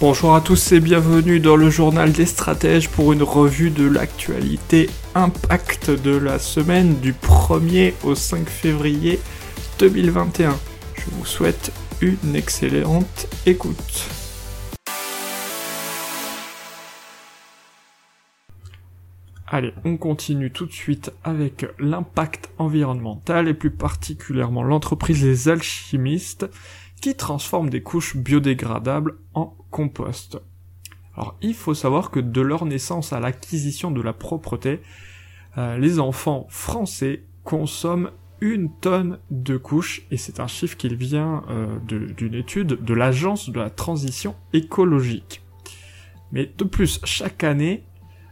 Bonjour à tous et bienvenue dans le journal des stratèges pour une revue de l'actualité impact de la semaine du 1er au 5 février 2021. Je vous souhaite une excellente écoute. Allez, on continue tout de suite avec l'impact environnemental et plus particulièrement l'entreprise Les Alchimistes qui transforme des couches biodégradables en compost. Alors il faut savoir que de leur naissance à l'acquisition de la propreté, euh, les enfants français consomment une tonne de couches, et c'est un chiffre qui vient euh, d'une étude de l'Agence de la transition écologique. Mais de plus, chaque année,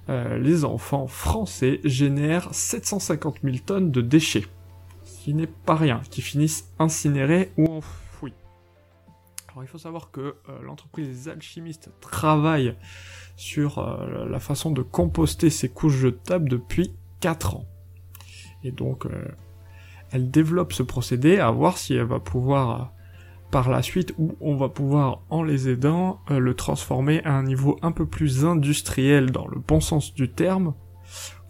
euh, les enfants français génèrent 750 000 tonnes de déchets, ce qui n'est pas rien, qui finissent incinérés ou enfouis. Alors il faut savoir que euh, l'entreprise Alchimistes travaille sur euh, la façon de composter ces couches jetables depuis 4 ans. Et donc elle développe ce procédé à voir si elle va pouvoir par la suite où on va pouvoir, en les aidant, euh, le transformer à un niveau un peu plus industriel dans le bon sens du terme,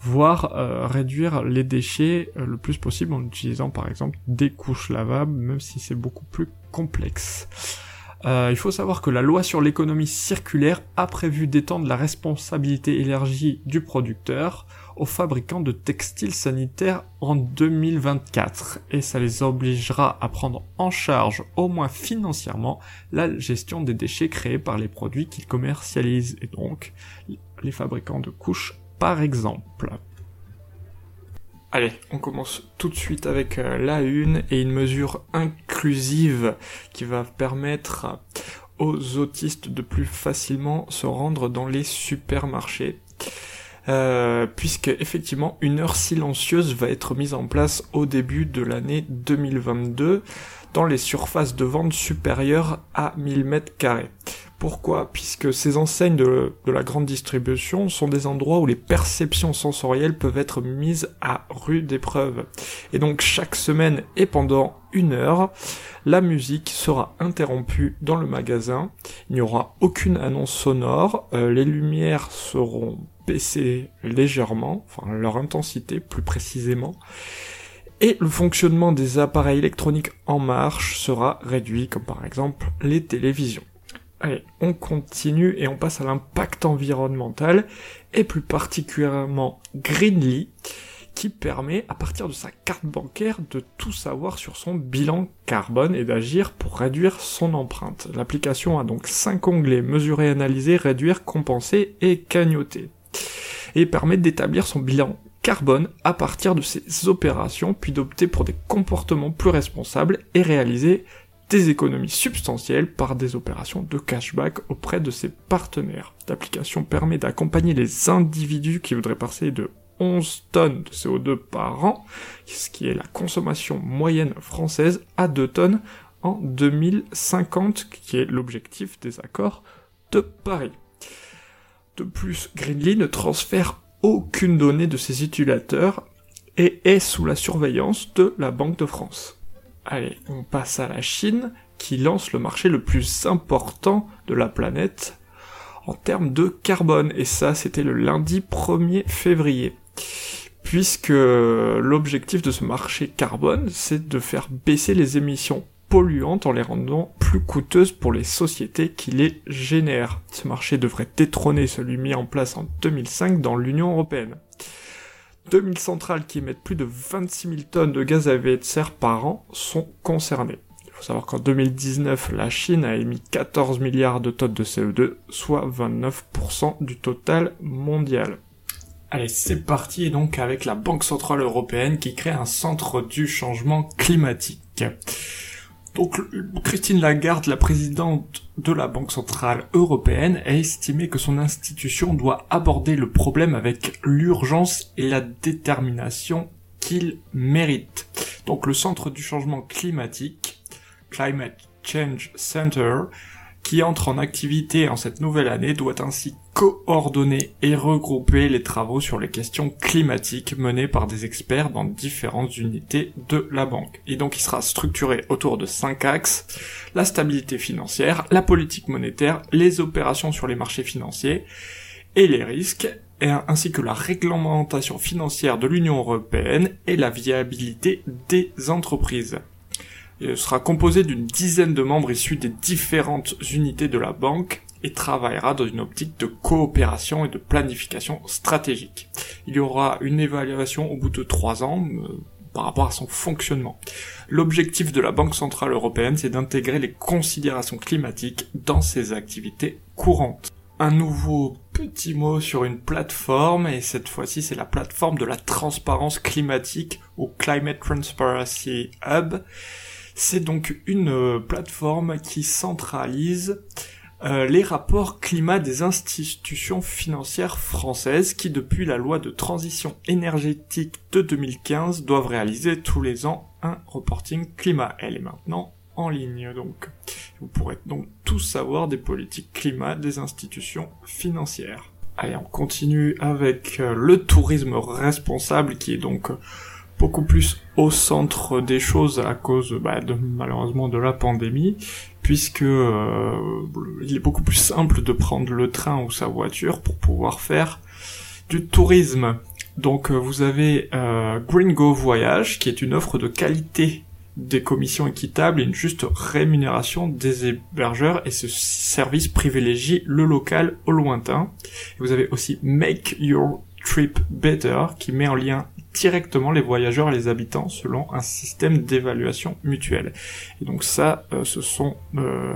voire euh, réduire les déchets euh, le plus possible en utilisant par exemple des couches lavables, même si c'est beaucoup plus complexe. Il faut savoir que la loi sur l'économie circulaire a prévu d'étendre la responsabilité élargie du producteur aux fabricants de textiles sanitaires en 2024 et ça les obligera à prendre en charge, au moins financièrement, la gestion des déchets créés par les produits qu'ils commercialisent et donc les fabricants de couches par exemple. Allez, on commence tout de suite avec euh, la une et une mesure inclusive qui va permettre aux autistes de plus facilement se rendre dans les supermarchés. Euh, puisque effectivement une heure silencieuse va être mise en place au début de l'année 2022 dans les surfaces de vente supérieures à 1000 mètres carrés. Pourquoi? Puisque ces enseignes de, la grande distribution sont des endroits où les perceptions sensorielles peuvent être mises à rude épreuve. Et donc chaque semaine et pendant une heure, la musique sera interrompue dans le magasin. Il n'y aura aucune annonce sonore. Euh, les lumières seront baissées légèrement, enfin leur intensité plus précisément. Et le fonctionnement des appareils électroniques en marche sera réduit, comme par exemple les télévisions. Allez, on continue et on passe à l'impact environnemental, et plus particulièrement Greenly, qui permet, à partir de sa carte bancaire, de tout savoir sur son bilan carbone et d'agir pour réduire son empreinte. L'application a donc 5 onglets, mesurer, analyser, réduire, compenser et cagnoter. Et permet d'établir son bilan carbone à partir de ses opérations, puis d'opter pour des comportements plus responsables et réaliser des économies substantielles par des opérations de cashback auprès de ses partenaires. L'application permet d'accompagner les individus qui voudraient passer de 11 tonnes de CO2 par an, ce qui est la consommation moyenne française, à 2 tonnes en 2050, qui est l'objectif des accords de Paris. De plus, Greenly ne transfère aucune donnée de ses utilisateurs et est sous la surveillance de la Banque de France. Allez, on passe à la Chine, qui lance le marché le plus important de la planète en termes de carbone. Et ça, c'était le lundi 1er février. Puisque l'objectif de ce marché carbone, c'est de faire baisser les émissions polluantes en les rendant plus coûteuses pour les sociétés qui les génèrent. Ce marché devrait détrôner celui mis en place en 2005 dans l'Union Européenne. 2000 centrales qui émettent plus de 26 000 tonnes de gaz à effet de serre par an sont concernées. Il faut savoir qu'en 2019, la Chine a émis 14 milliards de tonnes de CO2, soit 29% du total mondial. Allez, c'est parti donc avec la Banque Centrale Européenne qui crée un centre du changement climatique. Donc Christine Lagarde, la présidente de la Banque Centrale Européenne, a estimé que son institution doit aborder le problème avec l'urgence et la détermination qu'il mérite. Donc le Centre du changement climatique, Climate Change Center, qui entre en activité en cette nouvelle année doit ainsi coordonner et regrouper les travaux sur les questions climatiques menés par des experts dans différentes unités de la banque. Et donc il sera structuré autour de cinq axes, la stabilité financière, la politique monétaire, les opérations sur les marchés financiers et les risques, ainsi que la réglementation financière de l'Union européenne et la viabilité des entreprises. Il sera composé d'une dizaine de membres issus des différentes unités de la banque et travaillera dans une optique de coopération et de planification stratégique. Il y aura une évaluation au bout de trois ans euh, par rapport à son fonctionnement. L'objectif de la Banque Centrale Européenne, c'est d'intégrer les considérations climatiques dans ses activités courantes. Un nouveau petit mot sur une plateforme, et cette fois-ci c'est la plateforme de la transparence climatique au Climate Transparency Hub. C'est donc une euh, plateforme qui centralise euh, les rapports climat des institutions financières françaises qui, depuis la loi de transition énergétique de 2015, doivent réaliser tous les ans un reporting climat. Elle est maintenant en ligne, donc. Vous pourrez donc tout savoir des politiques climat des institutions financières. Allez, on continue avec euh, le tourisme responsable qui est donc beaucoup plus au centre des choses à cause bah, de, malheureusement de la pandémie, puisque euh, il est beaucoup plus simple de prendre le train ou sa voiture pour pouvoir faire du tourisme. Donc euh, vous avez euh, Green Go Voyage, qui est une offre de qualité des commissions équitables et une juste rémunération des hébergeurs et ce service privilégie le local au lointain. vous avez aussi Make Your Trip Better qui met en lien directement les voyageurs et les habitants selon un système d'évaluation mutuelle. Et donc ça, euh, ce sont euh,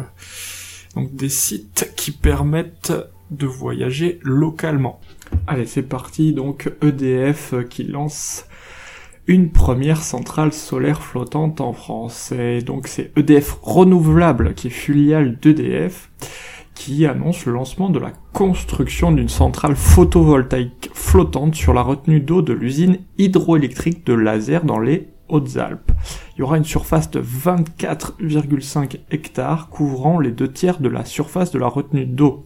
donc des sites qui permettent de voyager localement. Allez, c'est parti. Donc EDF euh, qui lance une première centrale solaire flottante en France. Et donc c'est EDF Renouvelable qui est filiale d'EDF qui annonce le lancement de la construction d'une centrale photovoltaïque flottante sur la retenue d'eau de l'usine hydroélectrique de Laser dans les Hautes-Alpes. Il y aura une surface de 24,5 hectares couvrant les deux tiers de la surface de la retenue d'eau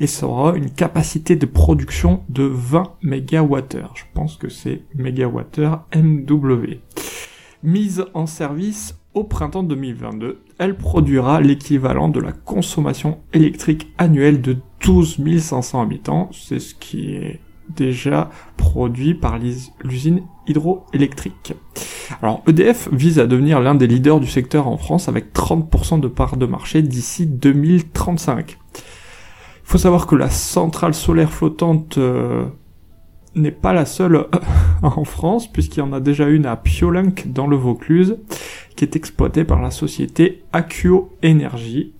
et ça aura une capacité de production de 20 MWh. Je pense que c'est MWh MW. Mise en service au printemps 2022, elle produira l'équivalent de la consommation électrique annuelle de 12 500 habitants. C'est ce qui est déjà produit par l'usine hydroélectrique. Alors EDF vise à devenir l'un des leaders du secteur en France avec 30% de part de marché d'ici 2035. Il faut savoir que la centrale solaire flottante euh, n'est pas la seule en France, puisqu'il y en a déjà une à Piolenc dans le Vaucluse, qui est exploitée par la société Accio Energy.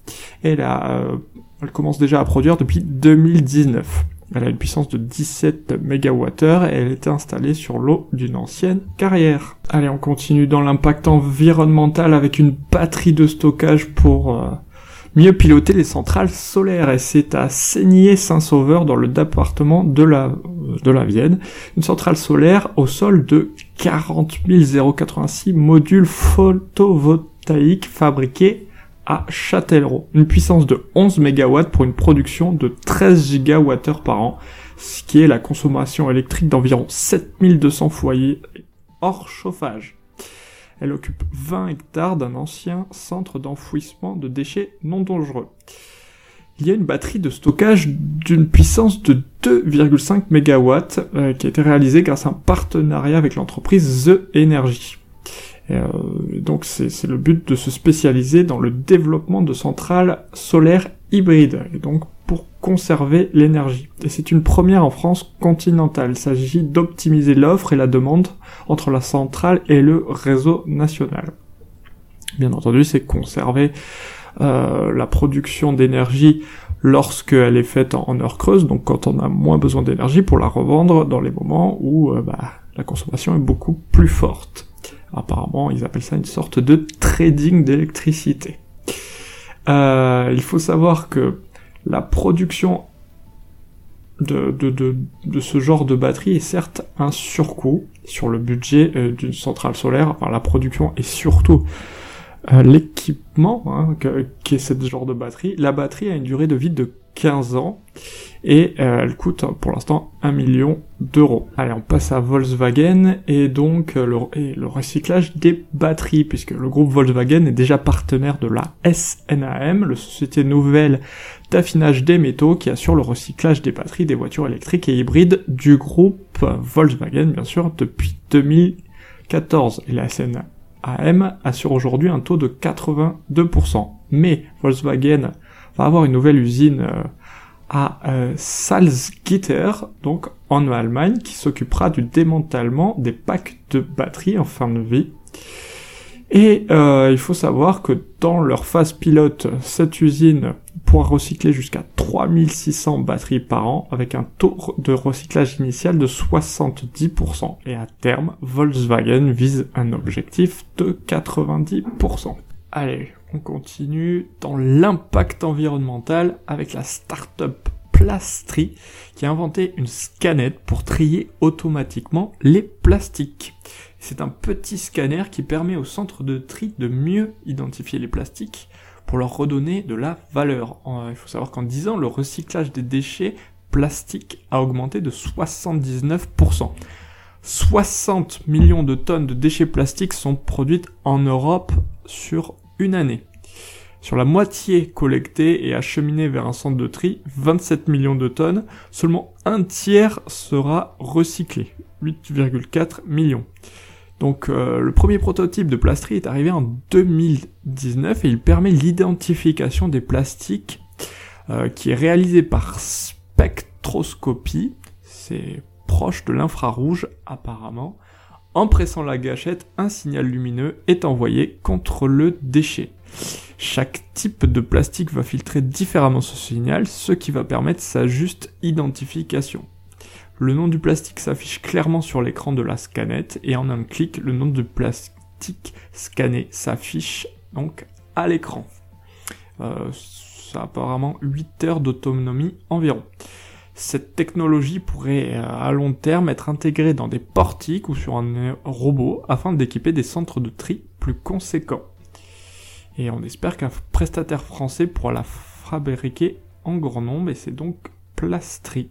Elle, a, euh, elle commence déjà à produire depuis 2019. Elle a une puissance de 17 MWh et elle était installée sur l'eau d'une ancienne carrière. Allez, on continue dans l'impact environnemental avec une batterie de stockage pour euh, mieux piloter les centrales solaires et c'est à Seigné-Saint-Sauveur dans le département de la, de la Vienne, une centrale solaire au sol de 40 086 modules photovoltaïques fabriqués à Châtellerault. Une puissance de 11 MW pour une production de 13 GWh par an, ce qui est la consommation électrique d'environ 7200 foyers hors chauffage. Elle occupe 20 hectares d'un ancien centre d'enfouissement de déchets non dangereux. Il y a une batterie de stockage d'une puissance de 2,5 MW euh, qui a été réalisée grâce à un partenariat avec l'entreprise The Energy. Euh, donc c'est le but de se spécialiser dans le développement de centrales solaires hybrides. Pour conserver l'énergie. Et c'est une première en France continentale. Il s'agit d'optimiser l'offre et la demande entre la centrale et le réseau national. Bien entendu, c'est conserver euh, la production d'énergie lorsqu'elle est faite en, heure creuse, donc quand on a moins besoin d'énergie pour la revendre dans les moments où euh, bah, la consommation est beaucoup plus forte. Apparemment, ils appellent ça une sorte de trading d'électricité. Euh, il faut savoir que la production de, de, de, de, ce genre de batterie est certes un surcoût sur le budget euh, d'une centrale solaire, enfin la production et surtout euh, l'équipement hein, qui est ce genre de batterie. La batterie a une durée de vie de 15 ans et euh, elle coûte pour l'instant 1 million d'euros. Allez, on passe à Volkswagen et donc le, le, recyclage des batteries, puisque le groupe Volkswagen est déjà partenaire de la SNAM, la société nouvelle d'affinage des métaux qui assure le recyclage des batteries des voitures électriques et hybrides du groupe Volkswagen, bien sûr, depuis 2014. Et la SNAM assure aujourd'hui un taux de 82%. Mais Volkswagen va avoir une nouvelle usine euh, à euh, Salzgitter, donc en Allemagne, qui s'occupera du démantèlement des packs de batteries en fin de vie. Et euh, il faut savoir que dans leur phase pilote, cette usine pourra recycler jusqu'à 3600 batteries par an avec un taux de recyclage initial de 70%. Et à terme, Volkswagen vise un objectif de 90%. Allez, on continue dans l'impact environnemental avec la start-up Plastri qui a inventé une scanette pour trier automatiquement les plastiques. C'est un petit scanner qui permet au centre de tri de mieux identifier les plastiques pour leur redonner de la valeur. Il faut savoir qu'en 10 ans, le recyclage des déchets plastiques a augmenté de 79%. 60 millions de tonnes de déchets plastiques sont produites en Europe sur une année. Sur la moitié collectée et acheminée vers un centre de tri, 27 millions de tonnes, seulement un tiers sera recyclé, 8,4 millions. Donc euh, le premier prototype de Plastri est arrivé en 2019 et il permet l'identification des plastiques euh, qui est réalisé par spectroscopie, c'est proche de l'infrarouge apparemment, en pressant la gâchette, un signal lumineux est envoyé contre le déchet. Chaque type de plastique va filtrer différemment ce signal, ce qui va permettre sa juste identification. Le nom du plastique s'affiche clairement sur l'écran de la scanette et en un clic, le nom du plastique scanné s'affiche donc à l'écran. Euh, ça a apparemment 8 heures d'autonomie environ. Cette technologie pourrait euh, à long terme être intégrée dans des portiques ou sur un euh, robot afin d'équiper des centres de tri plus conséquents. Et on espère qu'un prestataire français pourra la fabriquer en grand nombre et c'est donc Plastri.